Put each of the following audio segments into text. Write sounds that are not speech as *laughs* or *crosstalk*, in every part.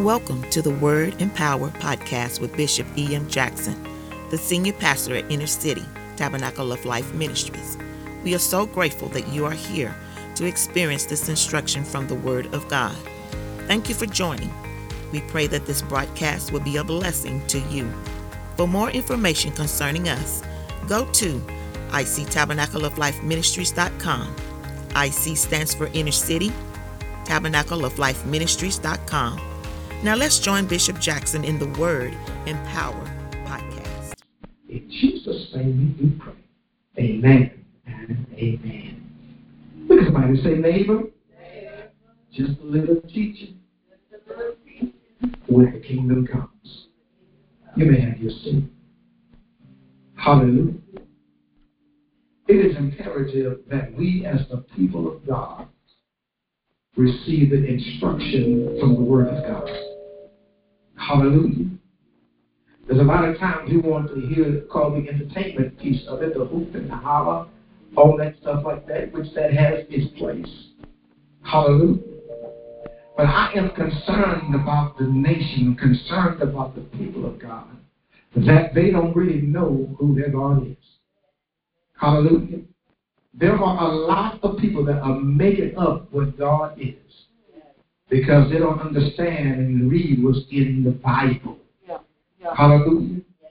Welcome to the Word and Power podcast with Bishop E.M. Jackson, the senior pastor at Inner City Tabernacle of Life Ministries. We are so grateful that you are here to experience this instruction from the Word of God. Thank you for joining. We pray that this broadcast will be a blessing to you. For more information concerning us, go to ictabernacleoflifeministries.com. IC stands for Inner City, tabernacleoflifeministries.com now let's join Bishop Jackson in the Word and Power podcast. In Jesus' name we do pray. Amen and amen. Look at somebody say, neighbor, just a little teaching when the kingdom comes. You may have your seat. Hallelujah. It is imperative that we, as the people of God, receive the instruction from the Word of God. Hallelujah. There's a lot of times we want to hear called the entertainment piece of it, the hoop and the holler, all that stuff like that, which that has its place. Hallelujah. But I am concerned about the nation, concerned about the people of God, that they don't really know who their God is. Hallelujah. There are a lot of people that are making up what God is because they don't understand and read what's in the Bible. Yeah. Yeah. Hallelujah. Yeah.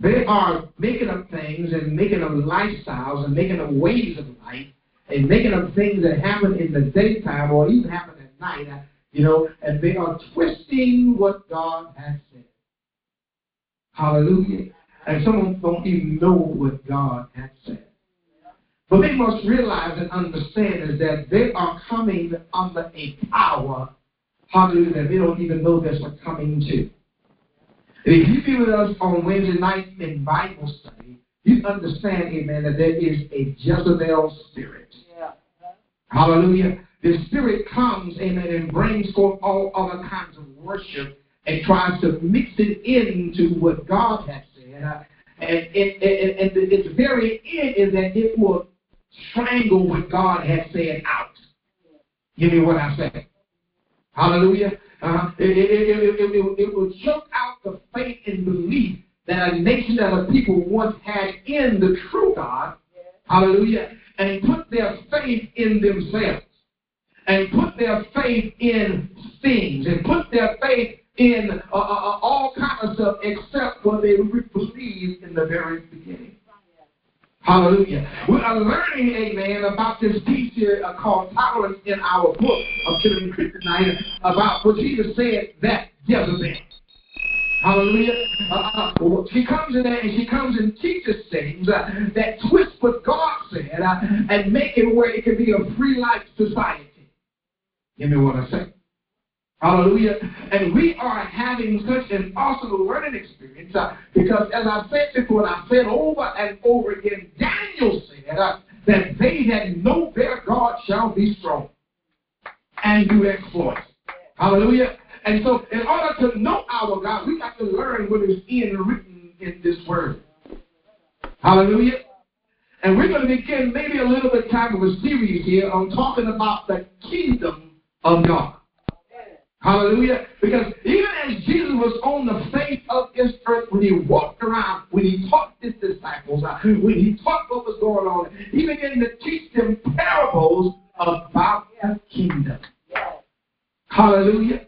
They are making up things and making up lifestyles and making up ways of life and making up things that happen in the daytime or even happen at night, you know, and they are twisting what God has said. Hallelujah. And some of them don't even know what God has said. But they must realize and understand is that they are coming under a power, hallelujah, that they don't even know they're coming to. If you be with us on Wednesday night in Bible study, you understand, amen, that there is a Jezebel spirit. Yeah. Hallelujah. The spirit comes, amen, and brings forth all other kinds of worship and tries to mix it into what God has said. Uh, and, and, and, and its very end is that it will strangle what God has said out. Give me what I say. Hallelujah. Uh, it, it, it, it, it will choke out the faith and belief that a nation that a people once had in the true God. Hallelujah. And put their faith in themselves. And put their faith in things. And put their faith in uh, uh, uh all kinds of stuff except what they believed in the very beginning. Hallelujah. We are learning, amen, about this piece here uh, called tolerance in our book of Killing Kryptonite about what Jesus said that Jezebel. Hallelujah. Uh, uh, she comes in there and she comes and teaches things uh, that twist what God said uh, and make it where it can be a free life society. Give me what I say. Hallelujah. And we are having such an awesome learning experience uh, because, as I said before, and I said over and over again, Daniel said uh, that they that know their God shall be strong and do exploits. Hallelujah. And so, in order to know our God, we got to learn what is in written in this word. Hallelujah. And we're going to begin maybe a little bit time of a series here on talking about the kingdom of God. Hallelujah. Because even as Jesus was on the face of this earth, when he walked around, when he taught his disciples, uh, when he taught what was going on, he began to teach them parables about his kingdom. Hallelujah.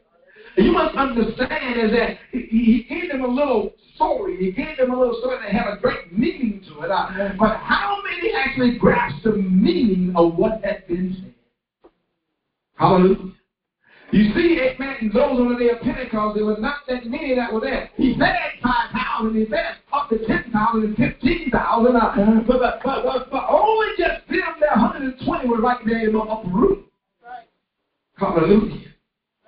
You must understand is that he, gave them a little story. He gave them a little story that had a great meaning to it. Uh, but how many actually grasped the meaning of what had been said? Hallelujah. You see, amen, those on the day of Pentecost, there was not that many that were there. He fed 5,000, he fed up to 10,000 and 15,000, uh, but, but, but, but, only just them there, 120 were right there in the upper room. Right. Hallelujah.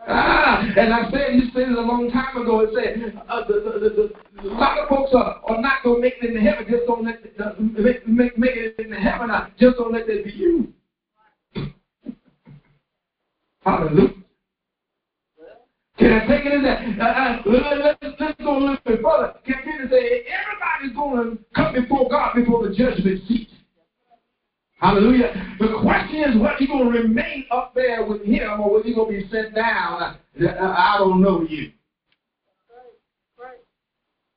Ah, and I said, you said it a long time ago. It said uh, the, the, the, the, a lot of folks are, are not going to make it into heaven. Just don't let uh, make, make, make it into heaven. Uh, just don't let that be you. Hallelujah. Can I take it as that? Uh, uh, let's go a little bit further. Can Peter say everybody's going to come before God before the judgment seat? Hallelujah. The question is whether you're going to remain up there with him or whether you're going to be sent down. I don't know you.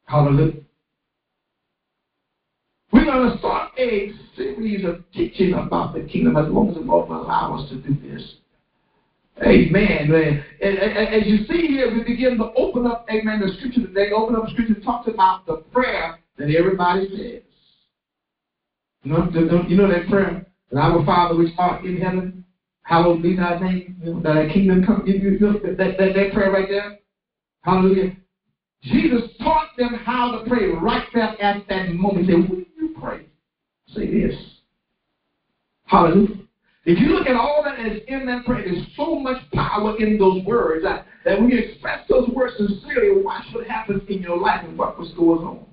Hallelujah. We're going to start a series of teaching about the kingdom as long as the Lord will allow us to do this. Amen, man. As you see here, we begin to open up, amen, the scripture today. Open up the scripture talks about the prayer that everybody says. You know, you know that prayer? that our Father which art in heaven, hallowed be thy name. Know, thy kingdom come. You know, that, that, that prayer right there? Hallelujah. Jesus taught them how to pray right there at that moment. He said, when you pray, say this. Hallelujah. If you look at all that is in that prayer, there's so much power in those words that, that when you express those words sincerely, watch what happens in your life and what going on.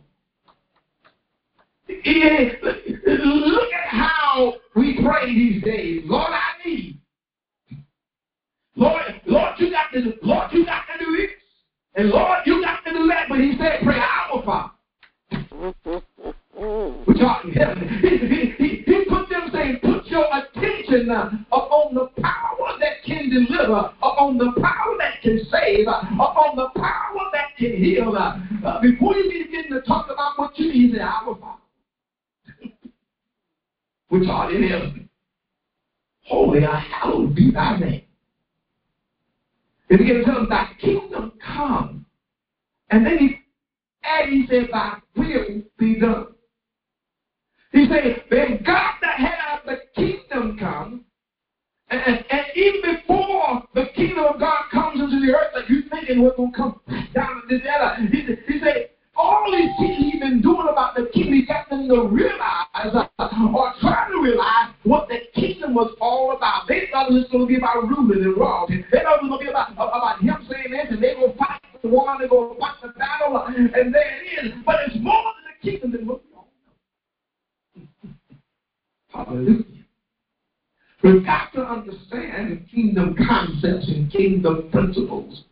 Look at how we pray these days. Lord, I need. Lord, Lord, you got to Lord, you got to do this. And Lord, you got to do that. But he said, pray our Father. *laughs* Which art in heaven. He, he, he, put them saying, your attention uh, upon the power that can deliver, upon the power that can save, uh, upon the power that can heal. Uh, uh, before you begin to talk about what you need, say, our Father which art in heaven. Holy, I hallowed be thy name. And he to tell him, Thy kingdom come. And then he and he said, Thy will be done. He said, Then God that had the kingdom come, and, and, even before the kingdom of God comes into the earth, like you thinking what's going to come down to this other, he, he said, all these things he's been doing about the kingdom, he got them to realize uh, or try to realize what the kingdom was all about. They thought it was going to be about ruling and royalty. They thought it was going to be about, about him saying this, and they will fight the war, they go fight the battle, and there it is. But it's more than the kingdom than what. Hallelujah. We've got to understand kingdom concepts and kingdom principles.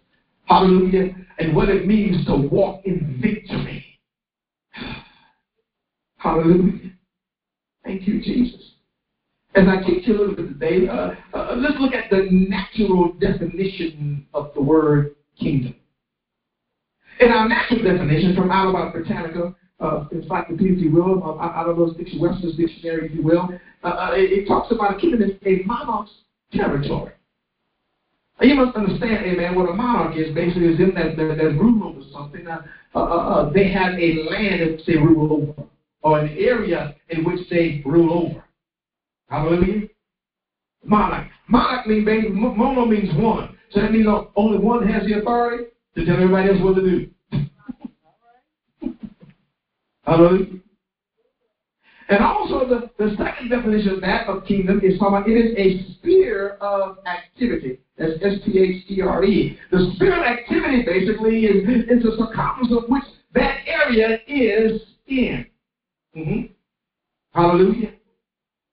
Hallelujah. And what it means to walk in victory. *sighs* Hallelujah. Thank you, Jesus. As I teach you a little bit today, uh, uh, let's look at the natural definition of the word kingdom. In our natural definition from of Britannica, uh, encyclopedia, if you will, uh, out of those Webster's dictionary, if you will, uh, uh, it, it, talks about a kingdom as a monarch's territory. You must understand, amen, what a monarch is basically is in that, that, that rule over something. Uh, uh, they have a land they rule over, or an area in which they rule over. Hallelujah. Monarch. Monarch means basically, mono means one. So that means only one has the authority to tell everybody else what to do. Hallelujah. And also the, the second definition of that of kingdom is talking about it is a sphere of activity. That's S T H E R E. The sphere of activity basically is, is the circumference of which that area is in. Mm-hmm. Hallelujah.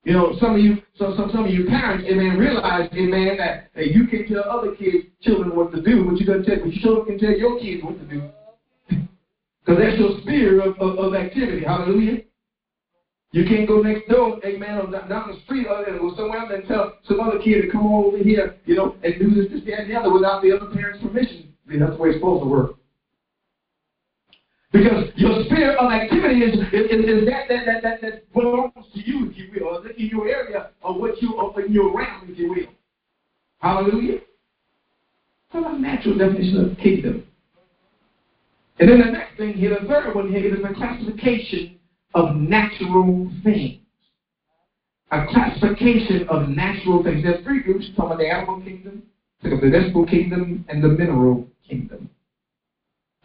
You know, some of you, some, some, some of you parents, amen, realize, amen, that, that you can tell other kids, children what to do, but you can tell, but you sure can tell your kids what to do. Because that's your sphere of, of, of activity. Hallelujah. You can't go next door, amen, or down the street or somewhere else and tell some other kid to come over here, you know, and do this, this, that, and the other without the other parent's permission. I mean, that's the way it's supposed to work. Because your sphere of activity is, is, is that, that, that, that, that belongs to you, if you will, or in your area or what you, or in your realm, if you will. Hallelujah. That's a natural definition of kingdom. And then the next thing here, the third one here is a classification of natural things. A classification of natural things. There's three groups from the animal kingdom, the vegetable kingdom, and the mineral kingdom.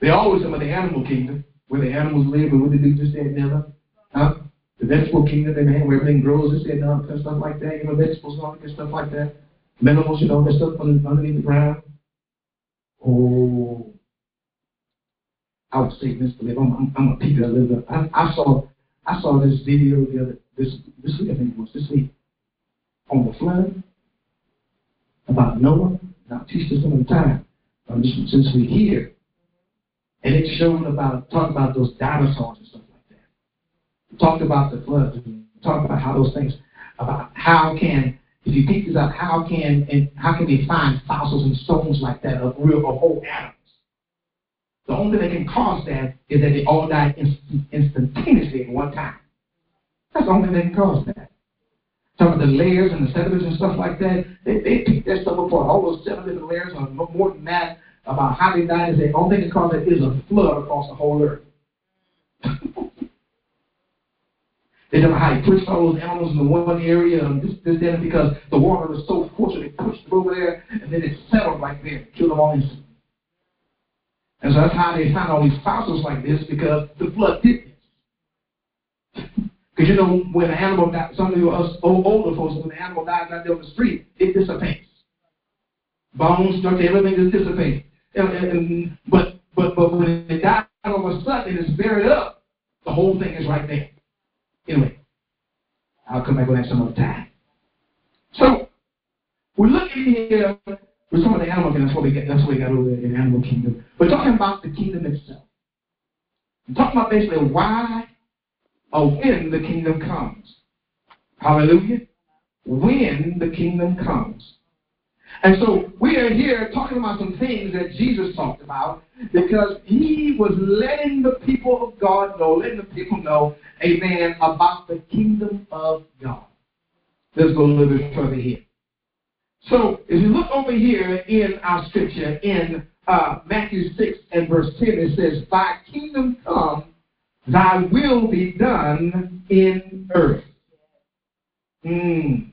They always come of the animal kingdom, where the animals live and what they do, just that never. Huh? The vegetable kingdom, they man, where everything grows, just that and stuff like that. You know, vegetables and all that stuff like that. Minerals, you know, that stuff underneath the ground. Oh, I would say this, I'm, I'm, I'm a people that live I, I saw I saw this video the other this this week, I think it was this week, on the flood about Noah. Now teach this another time. Um, since we're here. And it showed about talked about those dinosaurs and stuff like that. It talked about the flood. Talked about how those things. about how can if you think this out, how can and how can they find fossils and stones like that of real of whole animals? The only thing that can cause that is that they all instant, instantaneously at one time. That's the only thing that can cause that. Some of the layers and the sediments and stuff like that, they, they pick that stuff apart. All those seven different layers or more than that about how they died the only thing that caused it is a flood across the whole earth. *laughs* They don't know how he pushed all those animals in the one area and this, this, that, because the water was so forceful, they pushed them over there, and then it settled right there, killed them all instantly. And so that's how they found all these fossils like this, because the flood did this. Because *laughs* you know, when an animal dies, some of us older folks, when an animal dies out there on the street, it dissipates. Bones, structure, everything just dissipates. And, and, but but but when it dies all of a sudden and it's buried up, the whole thing is right there. Anyway, I'll come back on that some other time. So we're looking here with some of the animal kingdom. That's what we get. That's what we got over there in animal kingdom. We're talking about the kingdom itself. We're talking about basically why or when the kingdom comes. Hallelujah. When the kingdom comes. And so we are here talking about some things that Jesus talked about because he was letting the people of God know, letting the people know, amen, about the kingdom of God. Let's go a little bit further here. So if you look over here in our scripture in uh, Matthew 6 and verse 10, it says, Thy kingdom come, thy will be done in earth. Mm.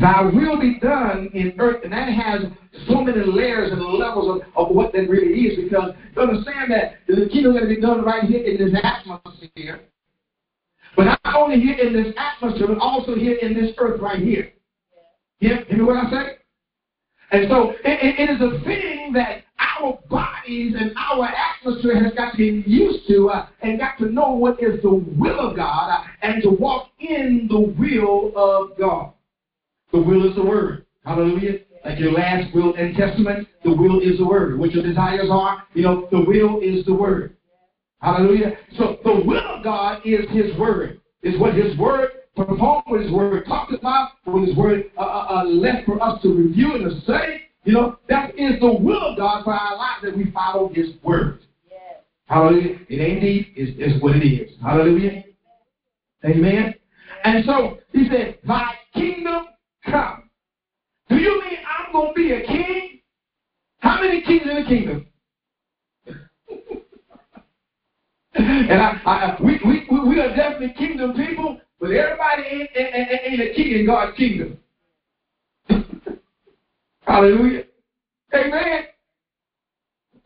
Thy will be done in earth. And that has so many layers and levels of, of what that really is because you understand that the kingdom is going to be done right here in this atmosphere. But not only here in this atmosphere, but also here in this earth right here. You know what I say? And so it, it is a thing that our bodies and our atmosphere has got to get used to uh, and got to know what is the will of God uh, and to walk in the will of God. The will is the word. Hallelujah. Like your last will and testament, the will is the word. What your desires are, you know, the will is the word. Hallelujah. So the will of God is his word. Is what his word performed, what his word talked about, what his word uh, uh, uh, left for us to review and to say. You know, that is the will of God for our lives that we follow his word. Yes. Hallelujah. It ain't deep, it's, it's what it is. Hallelujah. Amen. And so he said, Thy kingdom come. Do you mean I'm going to be a king? How many kings in the kingdom? *laughs* and I, I, we, we, we are definitely kingdom people, but everybody ain't, ain't, ain't a king in God's kingdom. *laughs* Hallelujah. Amen.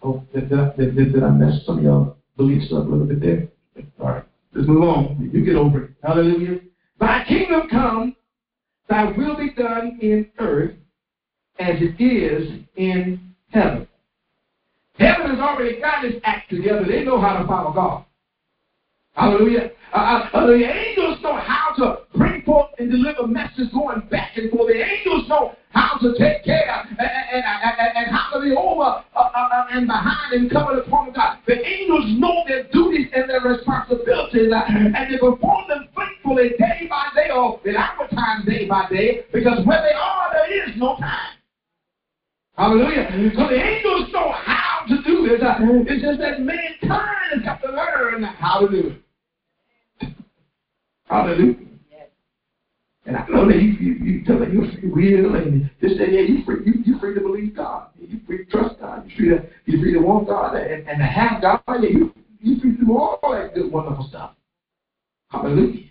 Oh, did, did, did, did I mess some of y'all beliefs up a little bit there? All right. Let's move on. You get over it. Hallelujah. Thy kingdom come Thy will be done in earth as it is in heaven. Heaven has already got its act together. They know how to follow God. Hallelujah. Uh, uh, the angels know how to bring forth and deliver messages going back and forth. The angels know how to take care and, and, and, and how to be over uh, uh, uh, and behind and cover the throne of God. The angels know their duties and their responsibilities uh, and they perform them faithfully day by day or in our time day by day because where they are, there is no time. Hallelujah. So the angels know how to do this. It's just that mankind has got to learn how to do it. Hallelujah. *laughs* And I know that you you, you tell that you're free will and just say, yeah, you free you you free to believe God. You free to trust God. You free to you free to want God and, and to have God. Yeah, you you free to do all that good wonderful stuff. Hallelujah.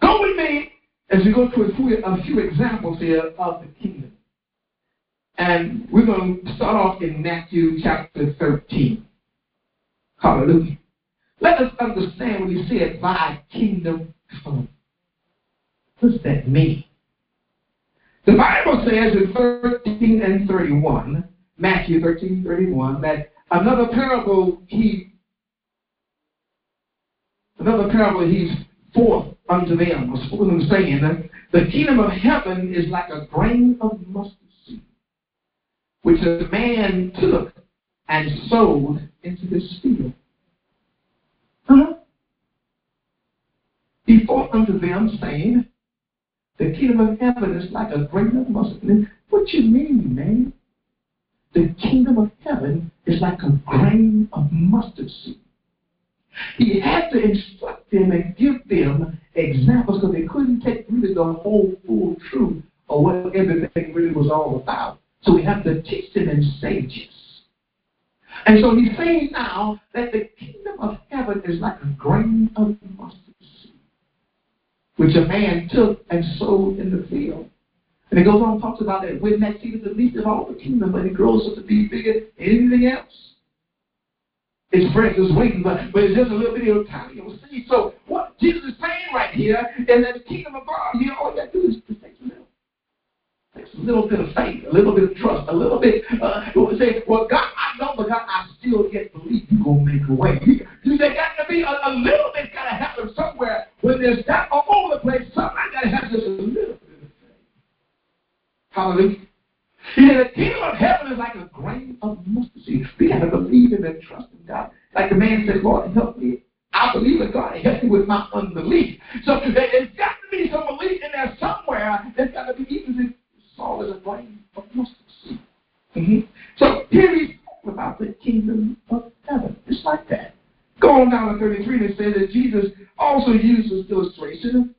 Go with me as we go through a few, a few examples here of the kingdom. And we're going to start off in Matthew chapter 13. Hallelujah. Let us understand when he said, Thy kingdom come. What does that mean? The Bible says in 13 and 31, Matthew 13, 31, that another parable he another parable he's forth unto them, saying, the kingdom of heaven is like a grain of mustard which a man took and sowed into his field. Huh? He fought unto them, saying, the kingdom of heaven is like a grain of mustard. Seed. What you mean, man? The kingdom of heaven is like a grain of mustard seed. He had to instruct them and give them examples because they couldn't take really the whole full truth of what everything really was all about. So we have to teach them in stages. And so he's saying now that the kingdom of heaven is like a grain of mustard seed, which a man took and sowed in the field. And it goes on and talks about that when that seed is the least of all the kingdom, but it grows up to be bigger than anything else. It spreads its wings, but, but it's just a little bit of tiny little seed. So what Jesus is saying right here is that the kingdom of God, you know, all you got to do is just take a little. Bit of faith, a little bit of trust, a little bit. Uh, say, well, God, I know, but God, I still yet believe you're gonna make a way. You, you say, got to be a, a little bit got to happen somewhere. When there's that all over the place, somebody got to have just a little bit of faith. Hallelujah. He said, the kingdom of heaven is like a grain of mustard seed. We got to believe in and trust in God. Like the man said, Lord, help me. I believe in God. Help me with my unbelief. So there's got to be some belief in there somewhere. There's got to be even as a grain of mustard seed. Mm-hmm. So here he's talking about the kingdom of heaven. It's like that. Go on down to 33 and say that Jesus also uses illustration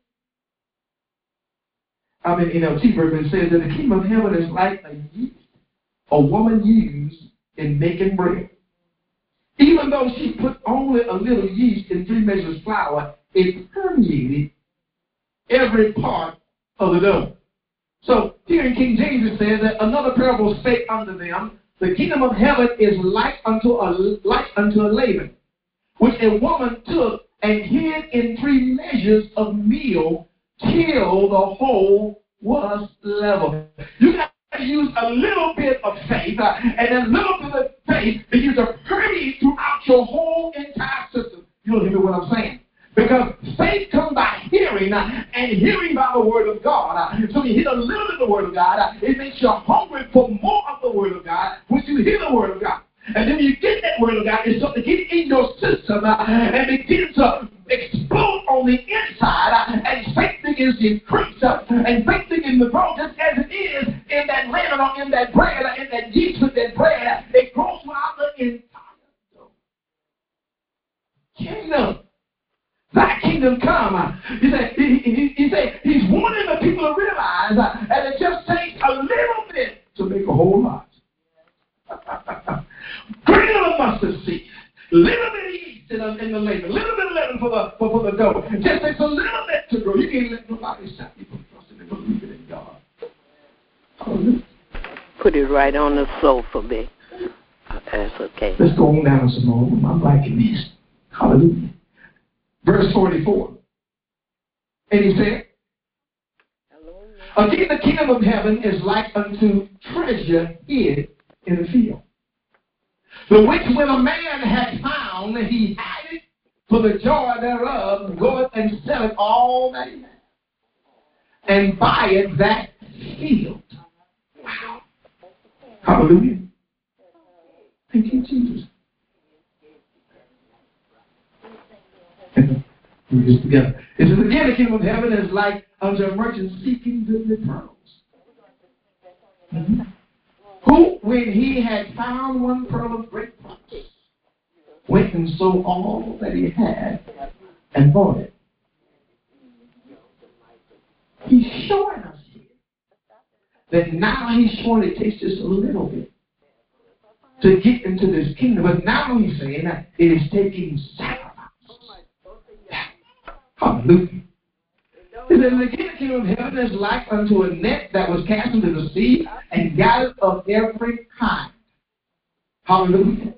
I mean, NLT version says that the kingdom of heaven is like a yeast a woman used in making bread. Even though she put only a little yeast in three measures flour, it permeated every part of the dough. So here in King James it says that another parable spake unto them, the kingdom of heaven is like unto a like unto a leaven, which a woman took and hid in three measures of meal till the whole was level. You got to use a little bit of faith, uh, and a little bit of faith begins to permeate throughout your whole entire system. You don't hear what I'm saying? Because faith comes by hearing, uh, and hearing by the word of God. Uh, so you hear a little bit of the word of God, uh, it makes you hungry for more of the word of God once you hear the word of God. And then you get that word of God, it's something to get in your system and begin to explode on the inside, and faith begins to increase, and faith begins to grow just as it is in that leaven or in that bread, or in that yeast with that bread. It grows throughout the entire kingdom. Thy kingdom come. He said, he, he, he said, he's wanting the people to realize uh, that it just takes a little bit to make a whole lot. *laughs* Greater than mustard seed. Little bit of yeast in, the, in the labor. Little bit of leaven for the, for, for the dough. Just takes a little bit to grow. You can't let nobody stop you from trusting and believing in God. Hallelujah. Put it right on the sofa, babe. That's okay. Let's go on down some more. I'm liking this. Hallelujah. Verse 44. And he said, Again, the kingdom of heaven is like unto treasure hid in a field. The which when a man had found, he had it for the joy thereof, goeth and selleth all that he had, and buyeth that field. Wow. Hallelujah. Thank you, Jesus. We're together. It says again, the kingdom of heaven is like unto a merchant seeking the pearls. Mm-hmm who, when he had found one pearl of great price, went and sold all that he had and bought it. He's showing us here that now he's showing it takes just a little bit to get into this kingdom. But now he's saying that it is taking sacrifice. Hallelujah. He said, the kingdom of heaven is like unto a net that was cast into the sea and gathered of every kind. Hallelujah.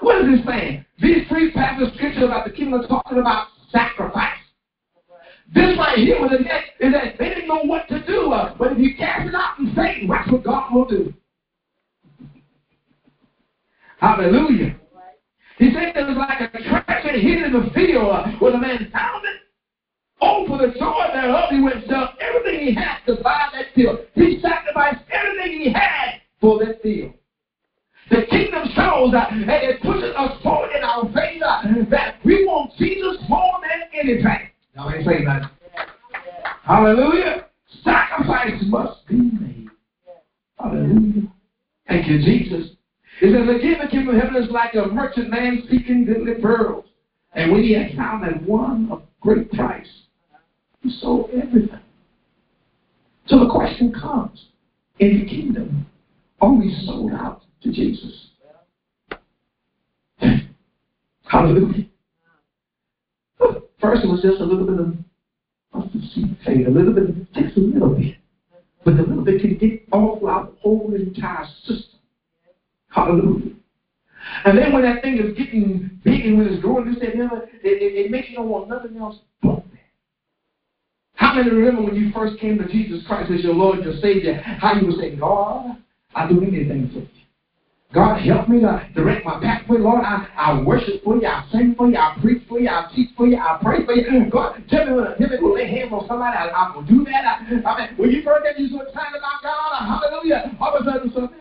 What is this saying? These three passages of scripture about the kingdom are talking about sacrifice. This right here with the net is that they didn't know what to do. Uh, but if you cast it out in faith, that's what God will do. Hallelujah. He said it was like a treasure hidden in the field uh, where the man found it Oh, for the joy thereof, he went done everything he had to buy that field. He sacrificed everything he had for that field. The kingdom shows that and it pushes us forward in our faith uh, that we want Jesus more than anything. Now, ain't saying that. Hallelujah. Sacrifice must be made. Hallelujah. Thank you, Jesus. It says, again, the kingdom of heaven is like a merchant man seeking goodly pearls. And when he had one of great price, he sold everything. So the question comes in the kingdom, are we sold out to Jesus? *laughs* Hallelujah. First, it was just a little bit of a little bit, just a little bit. But the little bit can get all throughout the whole entire system. Hallelujah. And then when that thing is getting big and when it's growing, this, that, and it, it, it makes you don't want nothing else but that. How many remember when you first came to Jesus Christ as your Lord, your Savior, how you were saying, God, I'll do anything for you. God, help me to direct my pathway, Lord. I, I worship for you. I sing for you. I preach for you. I teach for you. I pray for you. God, tell me when, tell me when lay hands on somebody. I, going to do that. I, I mean, when you first get you so excited about God, hallelujah, all of a sudden something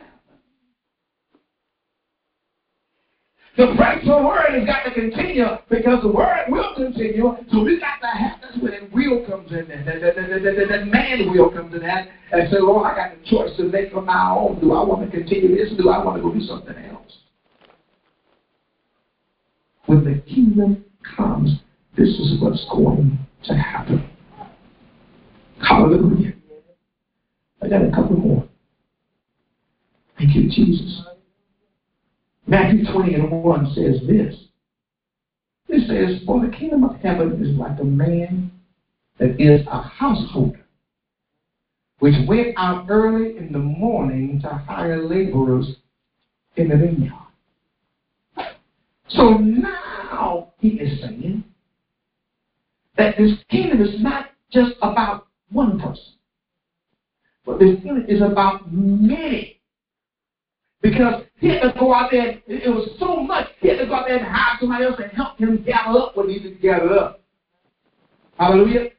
The practical word has got to continue because the word will continue. So we got to have that's when that will comes in there. That, that, that, that, that, man will comes in that and say, Lord, I got a choice to make from my own. Do I want to continue this? Do I want to go do something else? When the kingdom comes, this is what's going to happen. Hallelujah. I got a couple more. Thank you, Jesus. Matthew 20 and 1 says this. It says, For the kingdom of heaven is like a man that is a householder, which went out early in the morning to hire laborers in the vineyard. So now he is saying that this kingdom is not just about one person, but this kingdom is about many because he had to go out there, it was so much, he had to go out there and hire somebody else and help him gather up what he needed to gather up. Hallelujah.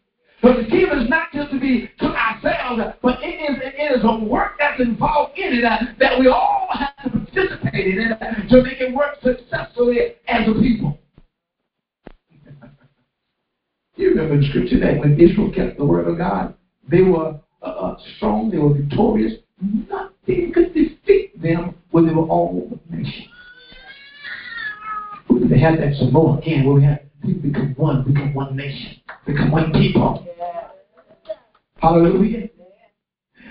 But the kingdom is not just to be to ourselves, but it is, it is a work that's involved in it uh, that we all have to participate in uh, to make it work successfully as a people. *laughs* you remember the scripture that when Israel kept the word of God, they were uh, uh strong, they were victorious. Nothing could defeat them when they were all nations. They had that some more again where we had people become one, become one nation, become one people. Hallelujah.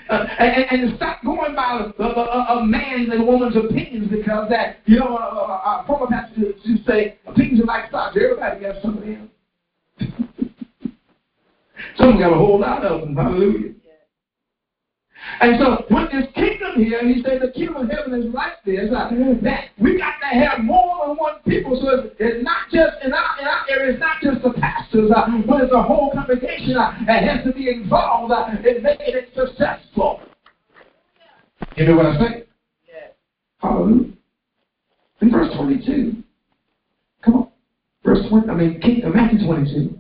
Uh, and, and stop going by the, the, uh, a man's and woman's opinions because that, you know, uh, uh, uh former pastor used to say, opinions are like stocks. Everybody got some of them. *laughs* some got a whole lot of them. Hallelujah. And so with this kingdom here, he said the kingdom of heaven is like this, uh, that we got to have more than one people. So it's, it's not just in our, in our area, it's not just the pastors, uh, but it's a whole congregation uh, that has to be involved uh, in making it successful. You know what I'm saying? Yeah. Hallelujah. In verse 22, come on. Verse 20, I mean, King, uh, Matthew 22,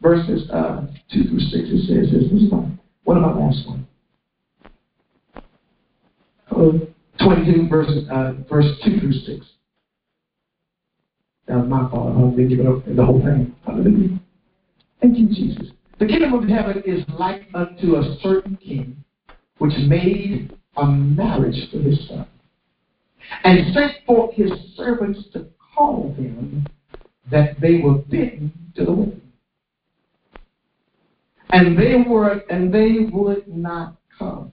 verses uh, 2 through 6, it says this. This is my, one of my last ones 22, verse, uh, verse 2 through 6. That was my fault. I think give up the whole thing. Hallelujah. Thank you, Jesus. The kingdom of heaven is like unto a certain king which made a marriage for his son and sent forth his servants to call them that they were bidden to the wedding. And they were and they would not come.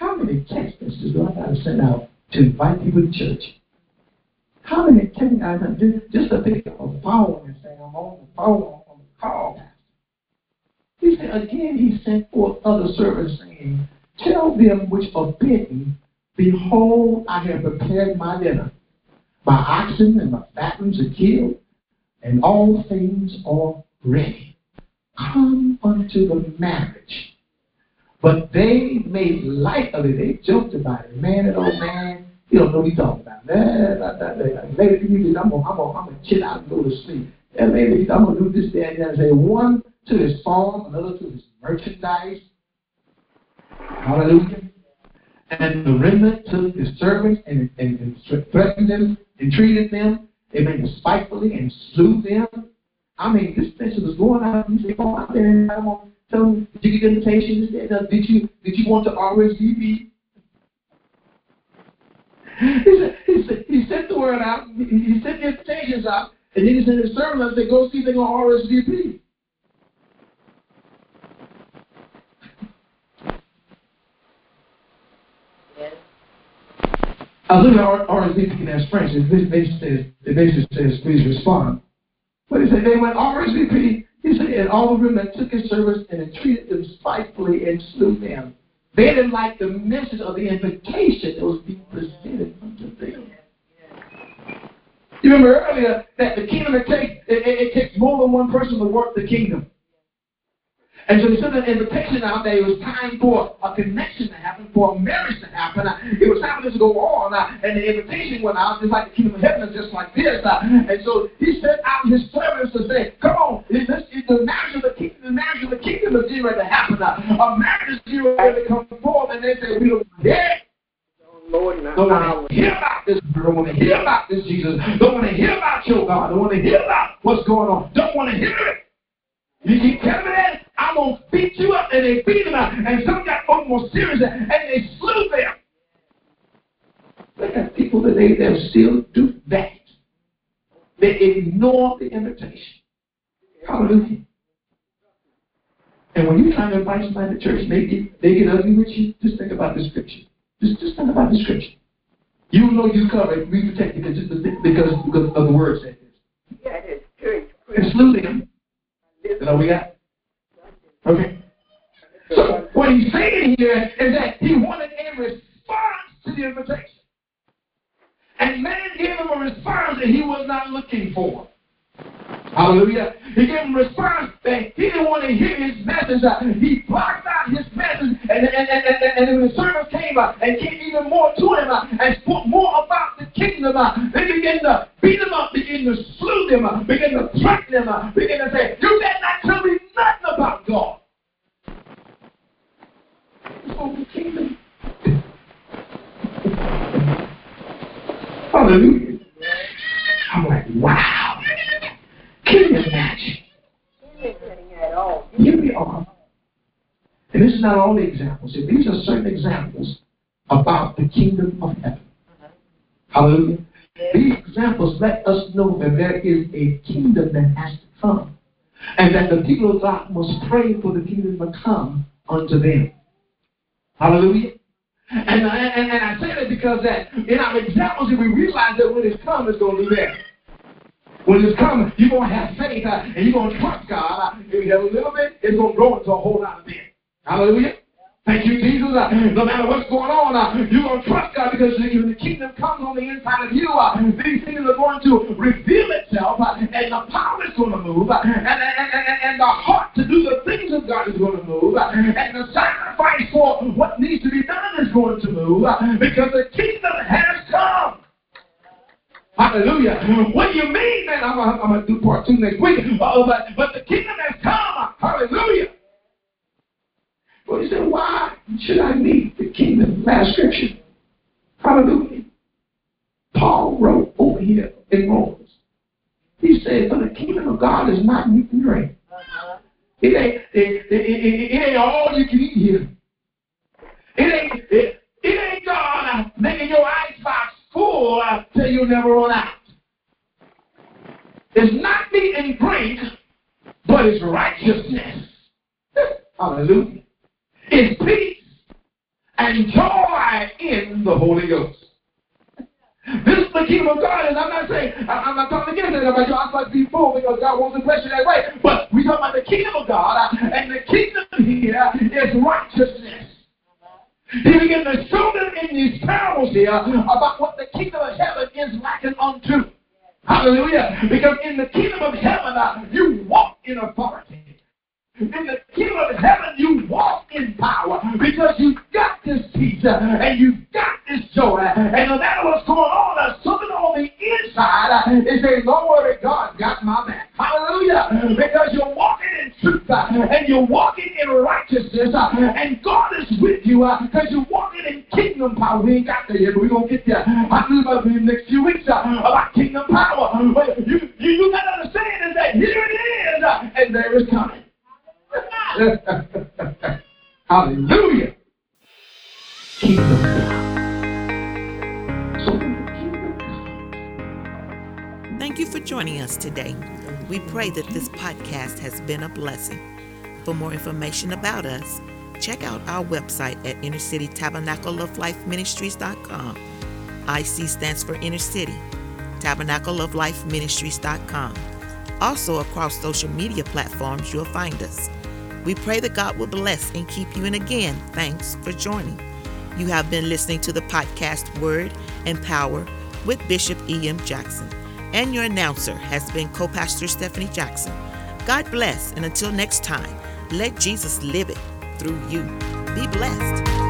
How many text messages do I got to send out to invite people to church? How many text messages just, just to pick up a phone and say, I'm on the phone, on the call, He said, again, he sent forth other servants saying, Tell them which are bidden, Behold, I have prepared my dinner. My oxen and my fatlings are killed, and all things are ready. Come unto the marriage. But they made light of it. They joked about it. Man, that old man, he don't know what he's talking about. Maybe you I'm gonna, I'm gonna, I'm gonna chill out and go to sleep. And maybe I'm gonna do this, that, and that. Say one to his farm, another to his merchandise. Hallelujah. And the remnant took his servants and, and, and threatened them and treated them. They made spitefully and slew them. I mean, this message was going out. You say, go out there and I'm gonna tell them, did you get the invitation? Did you did you want to RSVP? He said, he said, he sent the word out, he, sent the invitations out, and then he sent his servant and said, go see if they're gonna RSVP. I looking at RSVP in that French. It basically says, it basically says, please respond. But he said they went RSVP. He said, and all of them that took his service and treated them spitefully and slew them. They didn't like the message of the invitation that was being presented unto them. You remember earlier that the kingdom it takes it, it, it takes more than one person to work the kingdom. And so he sent an invitation out there. It was time for a connection to happen, for a marriage to happen. Uh, it was time for this to go on. Uh, and the invitation went out just like the kingdom of heaven is just like this. Uh. And so he sent out his servants to say, come on, this is the marriage of the kingdom, the marriage of the kingdom is ready to happen. A marriage is ready to come forth. And they say, we don't hear Lord, don't want to hear about this. Don't want to hear about this Jesus. Don't want to hear about your God. Don't want to hear about what's going on. Don't want to hear it. You keep telling me that To beat you up. And they beat him up. And some got more serious and they slew them. They have people today that still do that. They ignore the invitation. Hallelujah. And when you're trying to invite somebody to church, they get, they get ugly with you, just think about the scripture. Just, just think about the scripture. You know you covered, we protected because, because, because of the word said this. Yeah, it's true. And slew them. Is that all we got? Okay. So what he's saying here is that he wanted a response to the invitation. And man gave him a response that he was not looking for. Hallelujah. He gave him a response that he didn't want to hear his message. out. He blocked out his message. And, and, and, and, and when the servants came uh, and came even more to him uh, and spoke more about the kingdom, uh, they began to beat him up, began to slew them, uh, began to threaten them, uh, began to say, You better not tell me nothing about God. Oh, the kingdom. Hallelujah. I'm like, wow. You imagine? Here we are. And this is not all the examples. These are certain examples about the kingdom of heaven. Hallelujah. These examples let us know that there is a kingdom that has to come. And that the people of God must pray for the kingdom to come unto them. Hallelujah. And, and, and I say that because that in our examples, if we realize that when it's come, it's going to do that. When it's coming, you're going to have faith uh, and you're going to trust God. Uh, if you have a little bit, it's going to grow into a whole lot of bit. Hallelujah. Thank you, Jesus. Uh, no matter what's going on, uh, you're going to trust God because the kingdom comes on the inside of you, uh, these things are going to reveal itself and the power is going to move and, and, and, and, the heart to do the things of God is going to move and the sacrifice for what needs to be done is going to move because the kingdom has come. Hallelujah. What do you mean, man? I'm going to do part two next week. Uh, but, but the kingdom has come. Hallelujah. Well, he said, why should I need the kingdom? Last scripture. Hallelujah. Paul wrote over here in Romans. He said, for the kingdom of God is not meat and drink. Uh-huh. It ain't, it, it, it, it ain't all you can eat here. It ain't, it, it ain't God making your icebox full till you never run out. It's not meat and drink, but it's righteousness. *laughs* Hallelujah is peace and joy in the Holy Ghost. This is the kingdom of God, and I'm not saying I'm not talking against it. I'm like be full because God wants to bless you that way. But we talk about the kingdom of God, uh, and the kingdom here is righteousness. He began to show them in these parables here about what the kingdom of heaven is likened unto. Hallelujah. Because in the kingdom of heaven, uh, you walk in authority. In the kingdom of heaven, you walk in power because you've got this peace uh, and you've got this joy. And no matter what's going on, there's something on the inside uh, is saying, Don't God got my back. Hallelujah. Because you're walking in truth uh, and you're walking in righteousness and God is with you you because you're walking in kingdom power. We ain't got there yet, but we're going to get there. I believe about the next few weeks uh, about kingdom power. But you, you, you got to understand is that here it is, uh, and there is coming. *laughs* Hallelujah. Kingdom. Thank you for joining us today. We pray that this podcast has been a blessing. For more information about us, check out our website at innercitytabernacleoflifeministries.com. IC stands for Inner City, tabernacleoflifeministries.com. Also, across social media platforms, you'll find us. We pray that God will bless and keep you. And again, thanks for joining. You have been listening to the podcast Word and Power with Bishop E.M. Jackson. And your announcer has been co pastor Stephanie Jackson. God bless, and until next time, let Jesus live it through you. Be blessed.